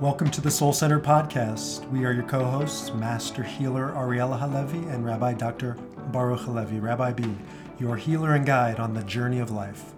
Welcome to the Soul Center podcast. We are your co hosts, Master Healer Ariella Halevi and Rabbi Dr. Baruch Halevi, Rabbi B, your healer and guide on the journey of life.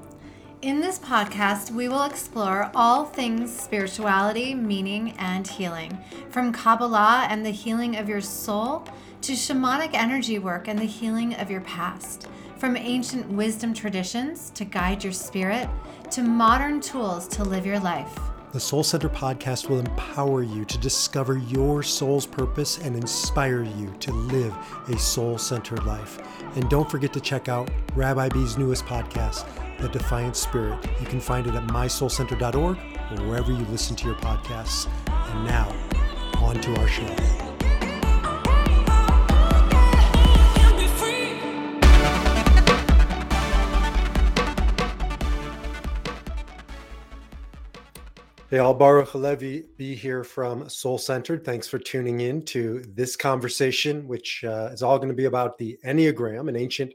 In this podcast, we will explore all things spirituality, meaning, and healing, from Kabbalah and the healing of your soul to shamanic energy work and the healing of your past, from ancient wisdom traditions to guide your spirit to modern tools to live your life. The Soul Center podcast will empower you to discover your soul's purpose and inspire you to live a soul centered life. And don't forget to check out Rabbi B's newest podcast, The Defiant Spirit. You can find it at mysoulcenter.org or wherever you listen to your podcasts. And now, on to our show. Hey, all Baruch Halevi be here from Soul Centered. Thanks for tuning in to this conversation, which uh, is all going to be about the Enneagram, an ancient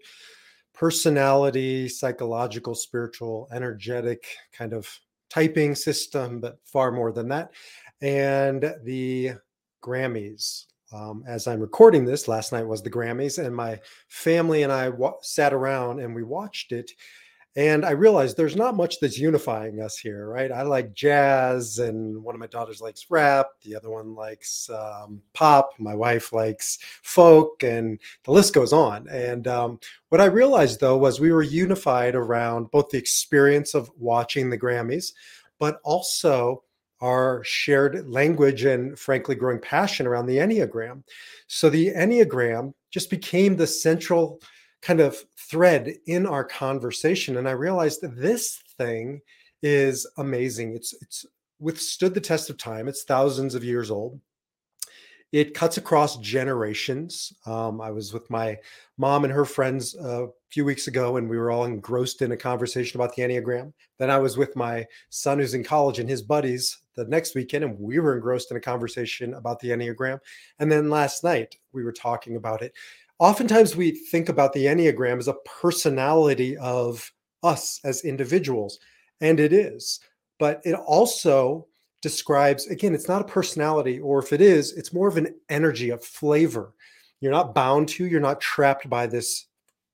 personality, psychological, spiritual, energetic kind of typing system, but far more than that. And the Grammys. Um, as I'm recording this, last night was the Grammys, and my family and I wa- sat around and we watched it and I realized there's not much that's unifying us here, right? I like jazz, and one of my daughters likes rap. The other one likes um, pop. My wife likes folk, and the list goes on. And um, what I realized, though, was we were unified around both the experience of watching the Grammys, but also our shared language and, frankly, growing passion around the Enneagram. So the Enneagram just became the central kind of thread in our conversation and i realized this thing is amazing. It's it's withstood the test of time it's thousands of years old. It cuts across generations. Um, i was with my mom and her friends a few weeks ago and we were all engrossed in a conversation about the enneagram. Then i was with my son who's in college and his buddies the next weekend and we were engrossed in a conversation about the enneagram. And then last night we were talking about it oftentimes we think about the Enneagram as a personality of us as individuals, and it is. But it also describes, again, it's not a personality, or if it is, it's more of an energy, a flavor. You're not bound to, you're not trapped by this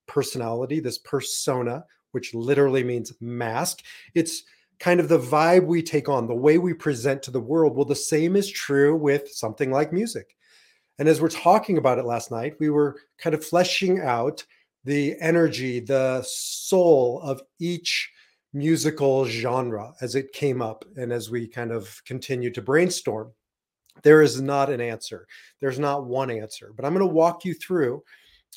personality, this persona, which literally means mask. It's kind of the vibe we take on, the way we present to the world. Well, the same is true with something like music. And as we're talking about it last night, we were kind of fleshing out the energy, the soul of each musical genre as it came up and as we kind of continued to brainstorm. There is not an answer. There's not one answer, but I'm going to walk you through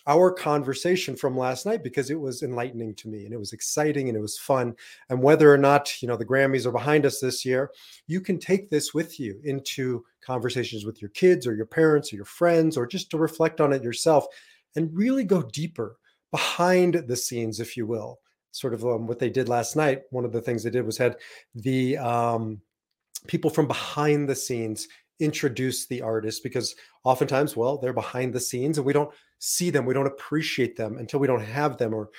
our conversation from last night because it was enlightening to me and it was exciting and it was fun. And whether or not you know the grammys are behind us this year you can take this with you into conversations with your kids or your parents or your friends or just to reflect on it yourself and really go deeper behind the scenes if you will. Sort of um, what they did last night one of the things they did was had the um, people from behind the scenes introduce the artist because oftentimes well they're behind the scenes and we don't see them we don't appreciate them until we don't have them or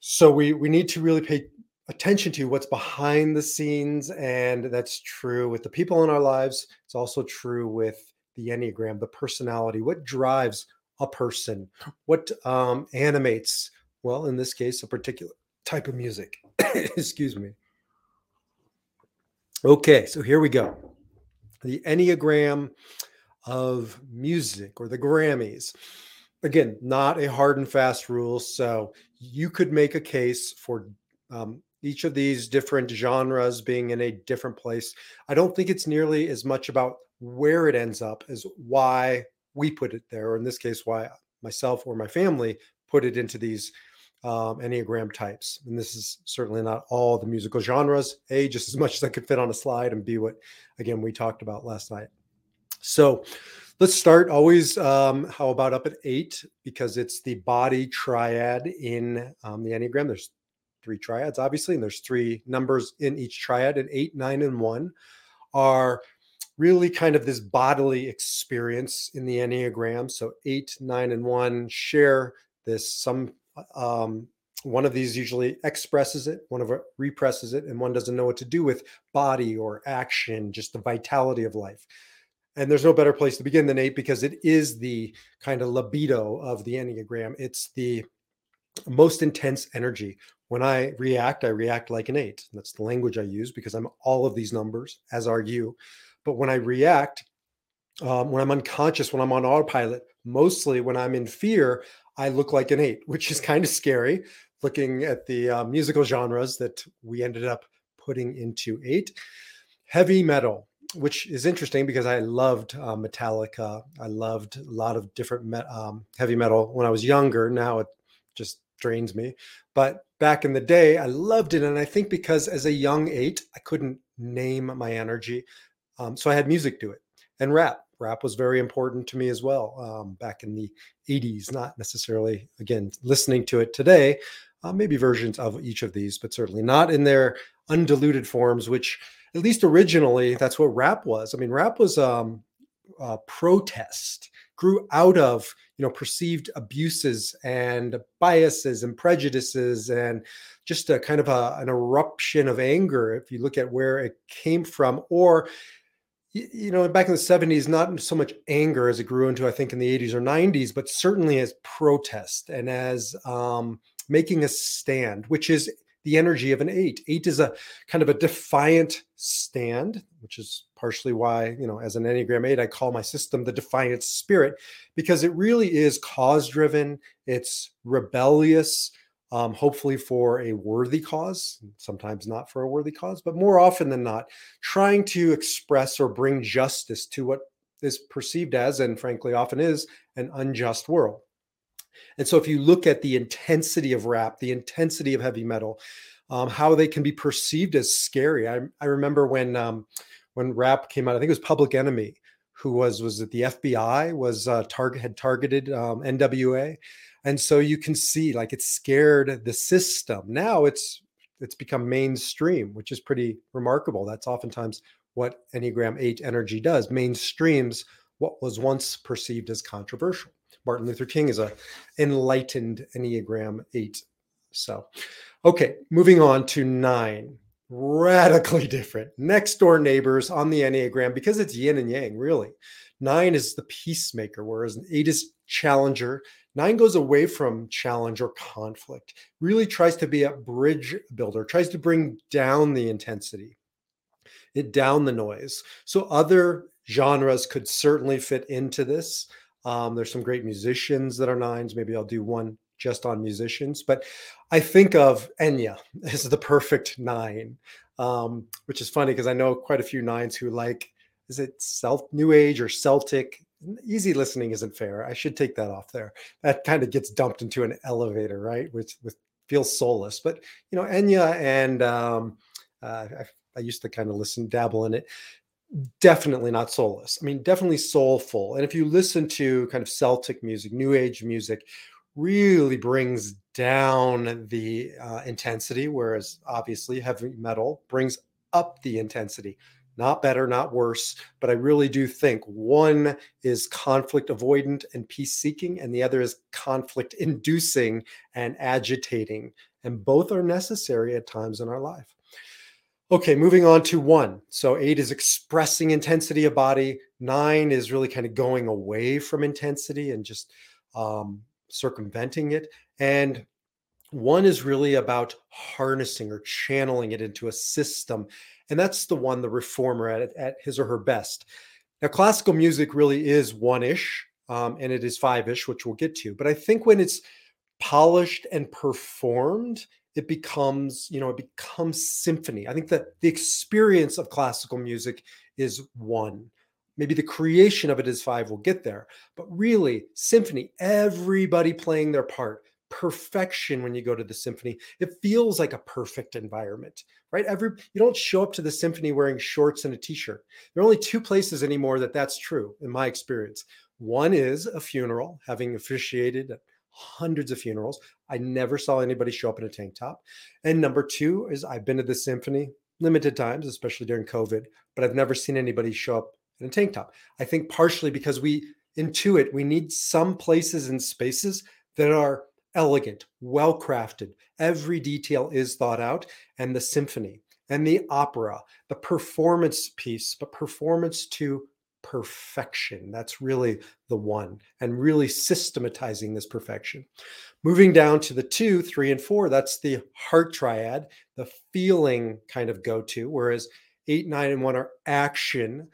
so we we need to really pay attention to what's behind the scenes and that's true with the people in our lives. It's also true with the enneagram the personality. What drives a person? What um, animates well in this case a particular type of music? Excuse me. Okay so here we go the Enneagram of music or the Grammys. Again, not a hard and fast rule. So you could make a case for um, each of these different genres being in a different place. I don't think it's nearly as much about where it ends up as why we put it there, or in this case, why myself or my family put it into these um, Enneagram types. And this is certainly not all the musical genres, A, just as much as I could fit on a slide, and B, what, again, we talked about last night. So let's start always, um, how about up at eight, because it's the body triad in um, the Enneagram. There's three triads, obviously, and there's three numbers in each triad, and eight, nine, and one are really kind of this bodily experience in the Enneagram. So eight, nine, and one share this some um, one of these usually expresses it, one of it represses it, and one doesn't know what to do with body or action, just the vitality of life. And there's no better place to begin than eight because it is the kind of libido of the Enneagram. It's the most intense energy. When I react, I react like an eight. That's the language I use because I'm all of these numbers, as are you. But when I react, um, when I'm unconscious, when I'm on autopilot, mostly when I'm in fear, I look like an eight, which is kind of scary looking at the uh, musical genres that we ended up putting into eight. Heavy metal, which is interesting because I loved uh, Metallica. I loved a lot of different me- um, heavy metal when I was younger. Now it just drains me. But back in the day, I loved it. And I think because as a young eight, I couldn't name my energy. Um, so I had music do it and rap. Rap was very important to me as well um, back in the 80s, not necessarily, again, listening to it today, uh, maybe versions of each of these, but certainly not in their undiluted forms, which at least originally, that's what rap was. I mean, rap was um, a protest, grew out of you know perceived abuses and biases and prejudices and just a kind of a, an eruption of anger if you look at where it came from or you know back in the 70s not so much anger as it grew into i think in the 80s or 90s but certainly as protest and as um, making a stand which is the energy of an eight. Eight is a kind of a defiant stand, which is partially why, you know, as an Enneagram eight, I call my system the defiant spirit because it really is cause driven, it's rebellious. Um, hopefully for a worthy cause, sometimes not for a worthy cause, but more often than not, trying to express or bring justice to what is perceived as, and frankly often is, an unjust world. And so if you look at the intensity of rap, the intensity of heavy metal, um, how they can be perceived as scary. I, I remember when um, when rap came out, I think it was Public Enemy, who was was it the FBI was uh, target had targeted um, NWA, and so you can see like it scared the system. Now it's it's become mainstream, which is pretty remarkable. That's oftentimes what Enneagram Eight energy does. Mainstreams what was once perceived as controversial. Martin Luther King is a enlightened Enneagram 8. So, okay, moving on to 9. Radically different. Next door neighbors on the Enneagram because it's yin and yang, really. 9 is the peacemaker whereas 8 is challenger. 9 goes away from challenge or conflict. Really tries to be a bridge builder, tries to bring down the intensity. It down the noise. So other genres could certainly fit into this. Um, there's some great musicians that are nines. Maybe I'll do one just on musicians, but I think of Enya as the perfect nine, um, which is funny because I know quite a few nines who like, is it Celt New Age or Celtic? Easy listening isn't fair. I should take that off there. That kind of gets dumped into an elevator, right? Which with feels soulless. But you know, Enya and um, uh, I, I used to kind of listen, dabble in it definitely not soulless. I mean, definitely soulful. And if you listen to kind of Celtic music, New Age music, really brings down the uh, intensity, whereas obviously heavy metal brings up the intensity. Not better, not worse, but I really do think one is conflict avoidant and peace seeking, and the other is conflict inducing and agitating. And both are necessary at times in our life. Okay, moving on to one. So eight is expressing intensity of body. Nine is really kind of going away from intensity and just um, circumventing it. And one is really about harnessing or channeling it into a system. And that's the one, the reformer at, at his or her best. Now, classical music really is one ish um, and it is five ish, which we'll get to. But I think when it's polished and performed, it becomes you know it becomes symphony i think that the experience of classical music is one maybe the creation of it is five we'll get there but really symphony everybody playing their part perfection when you go to the symphony it feels like a perfect environment right every you don't show up to the symphony wearing shorts and a t-shirt there are only two places anymore that that's true in my experience one is a funeral having officiated hundreds of funerals. I never saw anybody show up in a tank top. And number two is I've been to the symphony limited times, especially during COVID, but I've never seen anybody show up in a tank top. I think partially because we intuit we need some places and spaces that are elegant, well crafted. Every detail is thought out, and the symphony and the opera, the performance piece, but performance to perfection. That's really the one, and really systematizing this perfection. Moving down to the two, three, and four, that's the heart triad, the feeling kind of go to, whereas eight, nine, and one are action.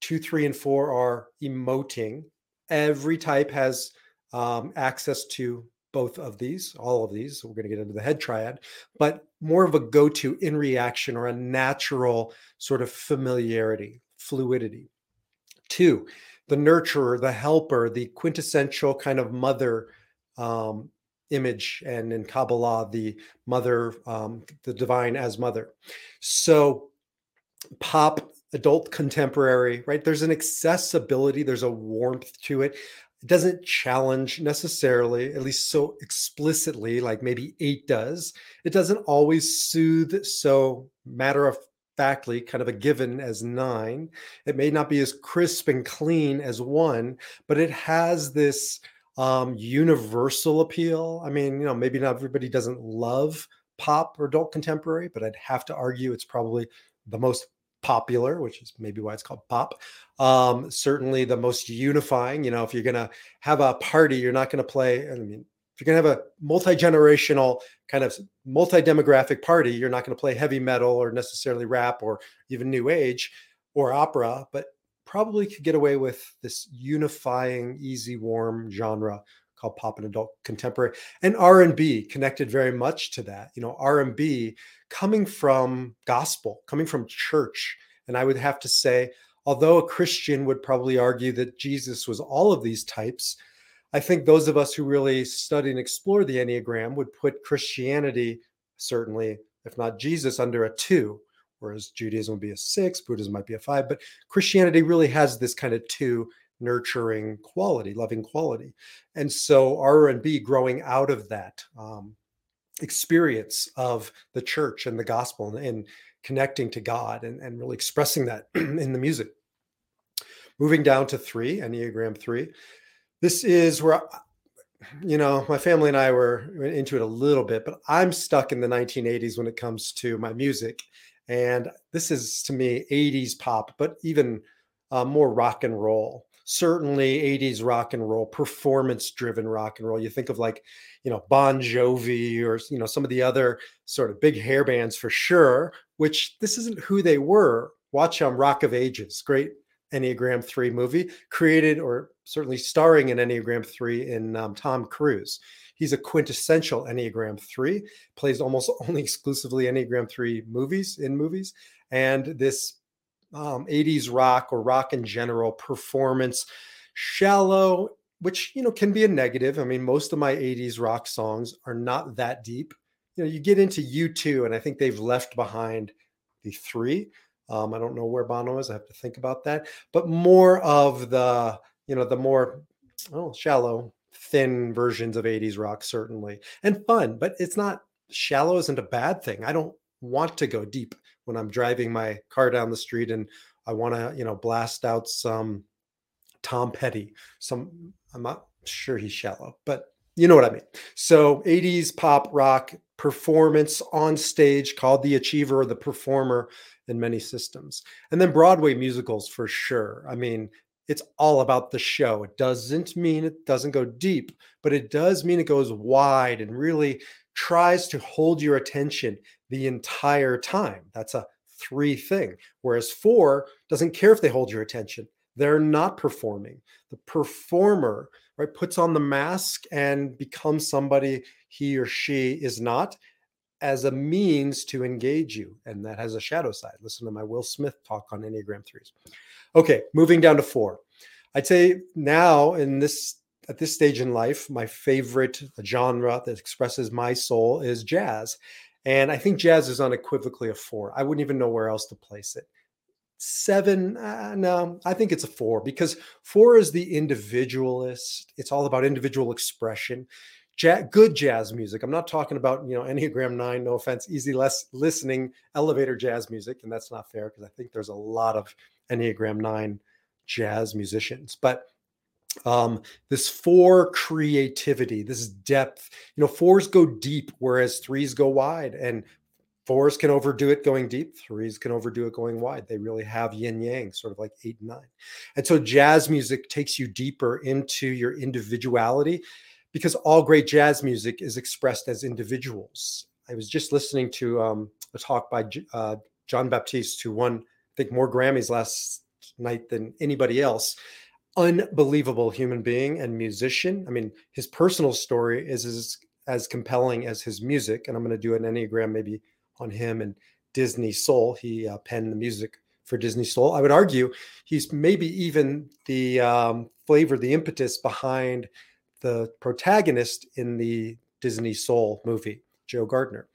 Two, three, and four are emoting. Every type has um, access to both of these, all of these. We're going to get into the head triad, but more of a go to in reaction or a natural sort of familiarity, fluidity. Two, the nurturer, the helper, the quintessential kind of mother um, image, and in Kabbalah, the mother, um, the divine as mother. So, pop, adult contemporary, right? There's an accessibility, there's a warmth to it. It doesn't challenge necessarily, at least so explicitly, like maybe eight does. It doesn't always soothe so matter of factly, kind of a given as nine. It may not be as crisp and clean as one, but it has this um, universal appeal. I mean, you know, maybe not everybody doesn't love pop or adult contemporary, but I'd have to argue it's probably the most popular, which is maybe why it's called pop. Um, certainly the most unifying. You know, if you're going to have a party, you're not going to play. I mean, if you're going to have a multi generational kind of multi demographic party, you're not going to play heavy metal or necessarily rap or even new age or opera, but probably could get away with this unifying, easy, warm genre called pop and adult contemporary and r&b connected very much to that you know r&b coming from gospel coming from church and i would have to say although a christian would probably argue that jesus was all of these types i think those of us who really study and explore the enneagram would put christianity certainly if not jesus under a two whereas judaism would be a six buddhism might be a five but christianity really has this kind of two nurturing quality, loving quality. And so R&B growing out of that um, experience of the church and the gospel and, and connecting to God and, and really expressing that in the music. Moving down to three, Enneagram three. This is where, you know, my family and I were into it a little bit, but I'm stuck in the 1980s when it comes to my music. And this is to me 80s pop, but even uh, more rock and roll certainly 80s rock and roll, performance driven rock and roll. You think of like, you know, Bon Jovi or, you know, some of the other sort of big hair bands for sure, which this isn't who they were. Watch um, Rock of Ages, great Enneagram 3 movie, created or certainly starring in Enneagram 3 in um, Tom Cruise. He's a quintessential Enneagram 3, plays almost only exclusively Enneagram 3 movies in movies. And this um, 80s rock or rock in general performance shallow which you know can be a negative i mean most of my 80s rock songs are not that deep you know you get into u2 and i think they've left behind the three um, i don't know where bono is i have to think about that but more of the you know the more oh shallow thin versions of 80s rock certainly and fun but it's not shallow isn't a bad thing i don't want to go deep when I'm driving my car down the street and I want to, you know, blast out some Tom Petty. Some I'm not sure he's shallow, but you know what I mean. So 80s pop rock performance on stage called the achiever or the performer in many systems. And then Broadway musicals for sure. I mean, it's all about the show. It doesn't mean it doesn't go deep, but it does mean it goes wide and really tries to hold your attention the entire time. That's a three thing. Whereas four doesn't care if they hold your attention. They're not performing. The performer, right, puts on the mask and becomes somebody he or she is not as a means to engage you. And that has a shadow side. Listen to my Will Smith talk on Enneagram threes. Okay, moving down to four. I'd say now in this at this stage in life, my favorite genre that expresses my soul is jazz. And I think jazz is unequivocally a four. I wouldn't even know where else to place it. Seven, uh, no, I think it's a four because four is the individualist. It's all about individual expression. Good jazz music. I'm not talking about, you know, Enneagram nine, no offense, easy less listening elevator jazz music. And that's not fair because I think there's a lot of Enneagram nine jazz musicians. But Um, this four creativity, this depth. You know, fours go deep, whereas threes go wide, and fours can overdo it going deep. Threes can overdo it going wide. They really have yin yang, sort of like eight and nine. And so, jazz music takes you deeper into your individuality because all great jazz music is expressed as individuals. I was just listening to um, a talk by uh, Jon Batiste, who won, I think, more Grammys last night than anybody else. Unbelievable human being and musician. I mean, his personal story is as, as compelling as his music. And I'm going to do an Enneagram maybe on him and Disney Soul. He uh, penned the music for Disney Soul. I would argue he's maybe even the um, flavor, the impetus behind the protagonist in the Disney Soul movie, Joe Gardner.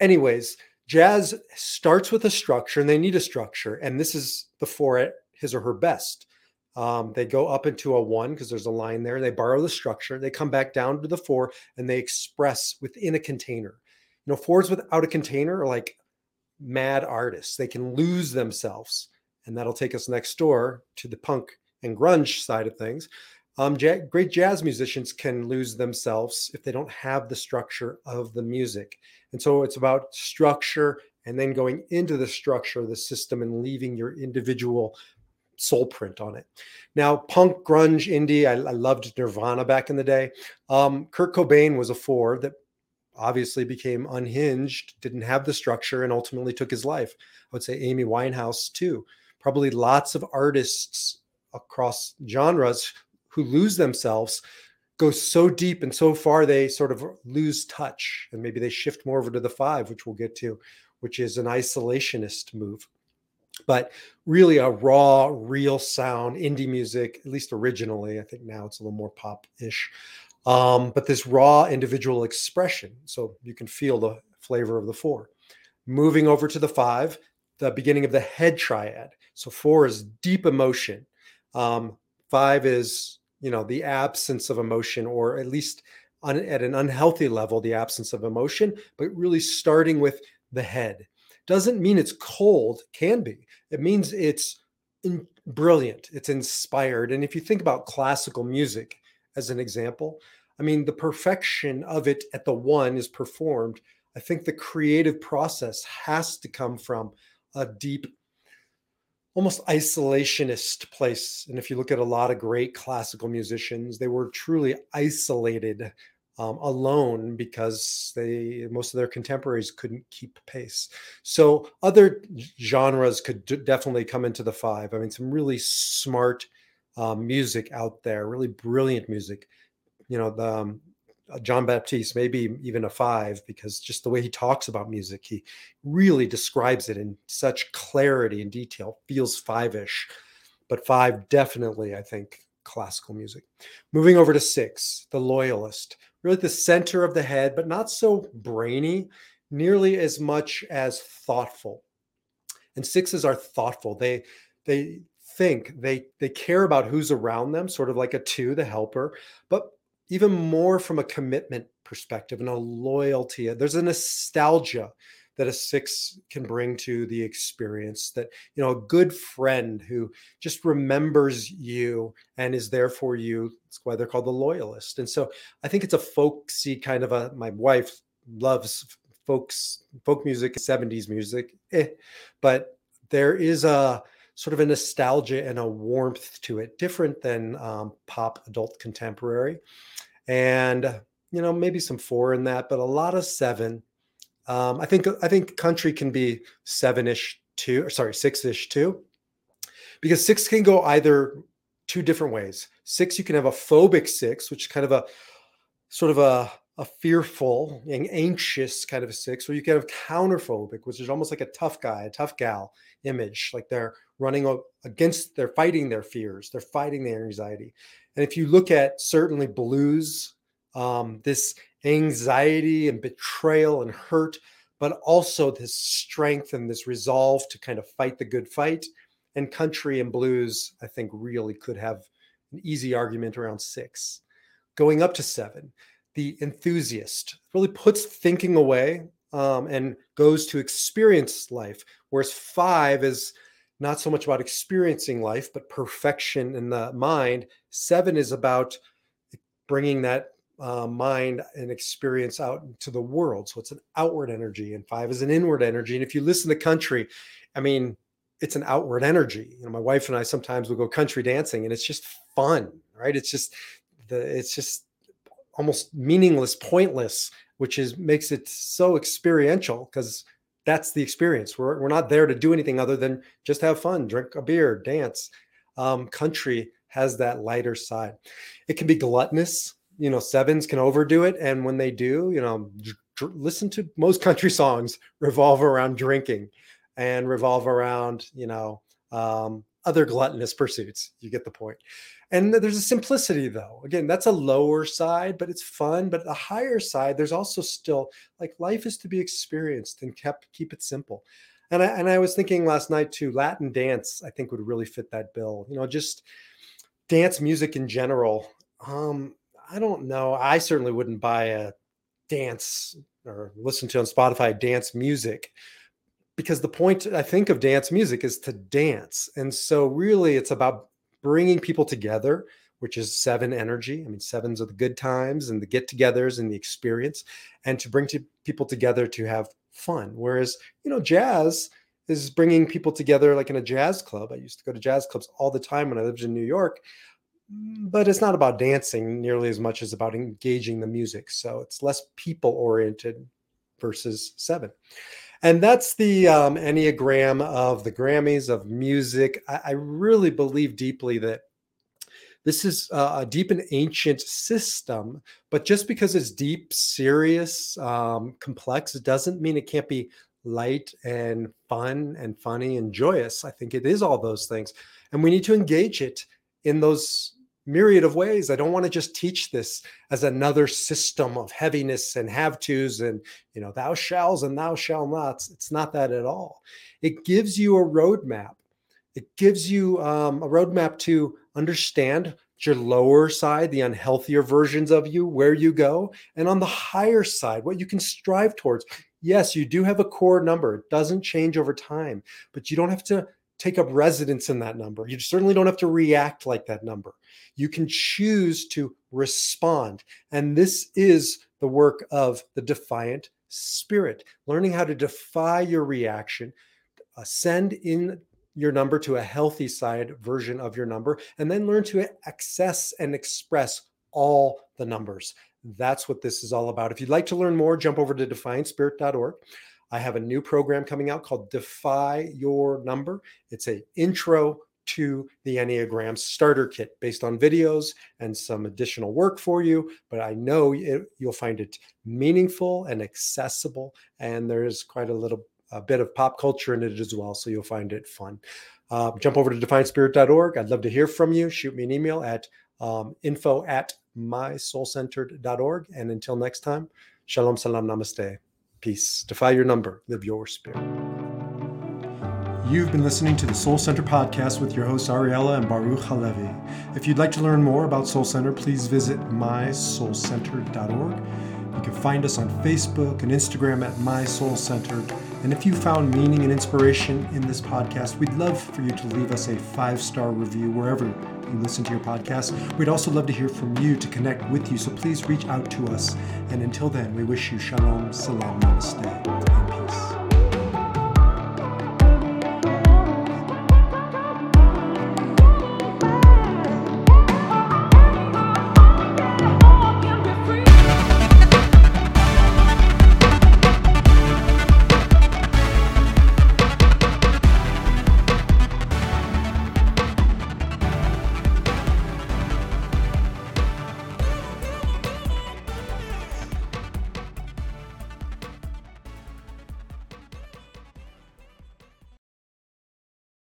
Anyways, jazz starts with a structure and they need a structure. And this is the four at his or her best. Um, they go up into a one because there's a line there. They borrow the structure. They come back down to the four and they express within a container. You know, fours without a container are like mad artists. They can lose themselves. And that'll take us next door to the punk and grunge side of things. Um, great jazz musicians can lose themselves if they don't have the structure of the music. And so it's about structure and then going into the structure of the system and leaving your individual soul print on it. Now, punk, grunge, indie, I, I loved Nirvana back in the day. Um, Kurt Cobain was a four that obviously became unhinged, didn't have the structure, and ultimately took his life. I would say Amy Winehouse, too. Probably lots of artists across genres who lose themselves go so deep and so far they sort of lose touch and maybe they shift more over to the five which we'll get to which is an isolationist move. But really a raw real sound indie music at least originally. I think now it's a little more pop-ish. Um, but this raw individual expression so you can feel the flavor of the four. Moving over to the five the beginning of the head triad. So four is deep emotion. Um, five is you know the absence of emotion or at least on, at an unhealthy level the absence of emotion but really starting with the head. Doesn't mean it's cold can be. It means it's in, brilliant it's inspired and if you think about classical music as an example i mean the perfection of it at the one is performed. I think the creative process has to come from a deep almost isolationist place. And if you look at a lot of great classical musicians, they were truly isolated, um, alone because they most of their contemporaries couldn't keep pace. So other genres could d- definitely come into the five. I mean, some really smart um, music out there, really brilliant music. You know, the um, Jon Batiste, maybe even a five, because just the way he talks about music, he really describes it in such clarity and detail, feels five ish, but five definitely, I think, classical music. Moving over to six, the loyalist, really the center of the head, but not so brainy, nearly as much as thoughtful. And sixes are thoughtful. They, they, think they they care about who's around them sort of like a two the helper but even more from a commitment perspective and a loyalty. There's a nostalgia that a six can bring to the experience that you know a good friend who just remembers you and is there for you that's why they're called the loyalist and so i think it's a folksy kind of a my wife loves folks folk music 70s music eh, but there is a sort of a nostalgia and a warmth to it different than um, pop adult contemporary and you know maybe some four in that, but a lot of seven. Um, I think I think country can be seven-ish too, or sorry, six-ish too, because six can go either two different ways. Six, you can have a phobic six, which is kind of a sort of a a fearful and anxious kind of a six, or you can have counterphobic, which is almost like a tough guy, a tough gal image, like they're running against, they're fighting their fears, they're fighting their anxiety. And if you look at certainly blues, um, this anxiety and betrayal and hurt, but also this strength and this resolve to kind of fight the good fight. And country and blues, I think, really could have an easy argument around six. Going up to seven, the enthusiast really puts thinking away um, and goes to experience life, whereas five is not so much about experiencing life, but perfection in the mind. Seven is about bringing that uh, mind and experience out into the world. So it's an outward energy, and five is an inward energy. And if you listen to country, I mean, it's an outward energy. You know, my wife and I sometimes will go country dancing, and it's just fun, right? It's just the it's just almost meaningless, pointless, which is makes it so experiential because that's the experience. We're we're not there to do anything other than just have fun, drink a beer, dance. Um, country has that lighter side. It can be gluttonous you know sevens can overdo it and when they do you know dr- listen to most country songs revolve around drinking and revolve around you know um, other gluttonous pursuits. You get the point. and there's a simplicity though. Again that's a lower side but it's fun. But the higher side there's also still like life is to be experienced and kept keep it simple. And I, and I was thinking last night too latin dance i think would really fit that bill. You know just dance music in general. Um I don't know. I certainly wouldn't buy a dance or listen to on Spotify dance music because the point I think of dance music is to dance. And so really it's about bringing people together, which is seven energy. I mean, sevens are the good times and the get togethers and the experience, and to bring to people together to have fun. Whereas, you know, jazz is bringing people together like in a jazz club. I used to go to jazz clubs all the time when I lived in New York but it's not about dancing nearly as much as about engaging the music. So it's less people oriented versus seven. And that's the um, Enneagram of the Grammys of music. I, I really believe deeply that this is a deep and ancient system, but just because it's deep, serious, um, complex, it doesn't mean it can't be light and fun and funny and joyous. I think it is all those things. And we need to engage it in those myriad of ways. I don't want to just teach this as another system of heaviness and have tos and, you know, thou shalls and thou shall nots. It's not that at all. It gives you a roadmap. It gives you um, a roadmap to understand your lower side, the unhealthier versions of you, where you go, and on the higher side, what you can strive towards. Yes, you do have a core number. It doesn't change over time, but you don't have to take up residence in that number. You certainly don't have to react like that number. You can choose to respond. And this is the work of the defiant spirit, learning how to defy your reaction, uh, ascend in your number to a healthy side version of your number, and then learn to access and express all the numbers. That's what this is all about. If you'd like to learn more, jump over to defiantspirit.org. I have a new program coming out called Defy Your Number. It's a intro to the Enneagram starter kit based on videos and some additional work for you. But I know it, you'll find it meaningful and accessible, and there's quite a little a bit of pop culture in it as well. So you'll find it fun. Uh, jump over to defiantspirit.org. I'd love to hear from you. Shoot me an email at um, info at mysoulcentered.org. And until next time, shalom, salam, namaste. Peace. Defy your number. Live your spirit. You've been listening to the Soul Center podcast with your hosts Ariella and Baruch Halevi. If you'd like to learn more about Soul Center, please visit mysoulcenter.org. You can find us on Facebook and Instagram at mysoulcentered. And if you found meaning and inspiration in this podcast, we'd love for you to leave us a five star review wherever you listen to your podcast. We'd also love to hear from you to connect with you, so please reach out to us. And until then, we wish you shalom, salam, namaste.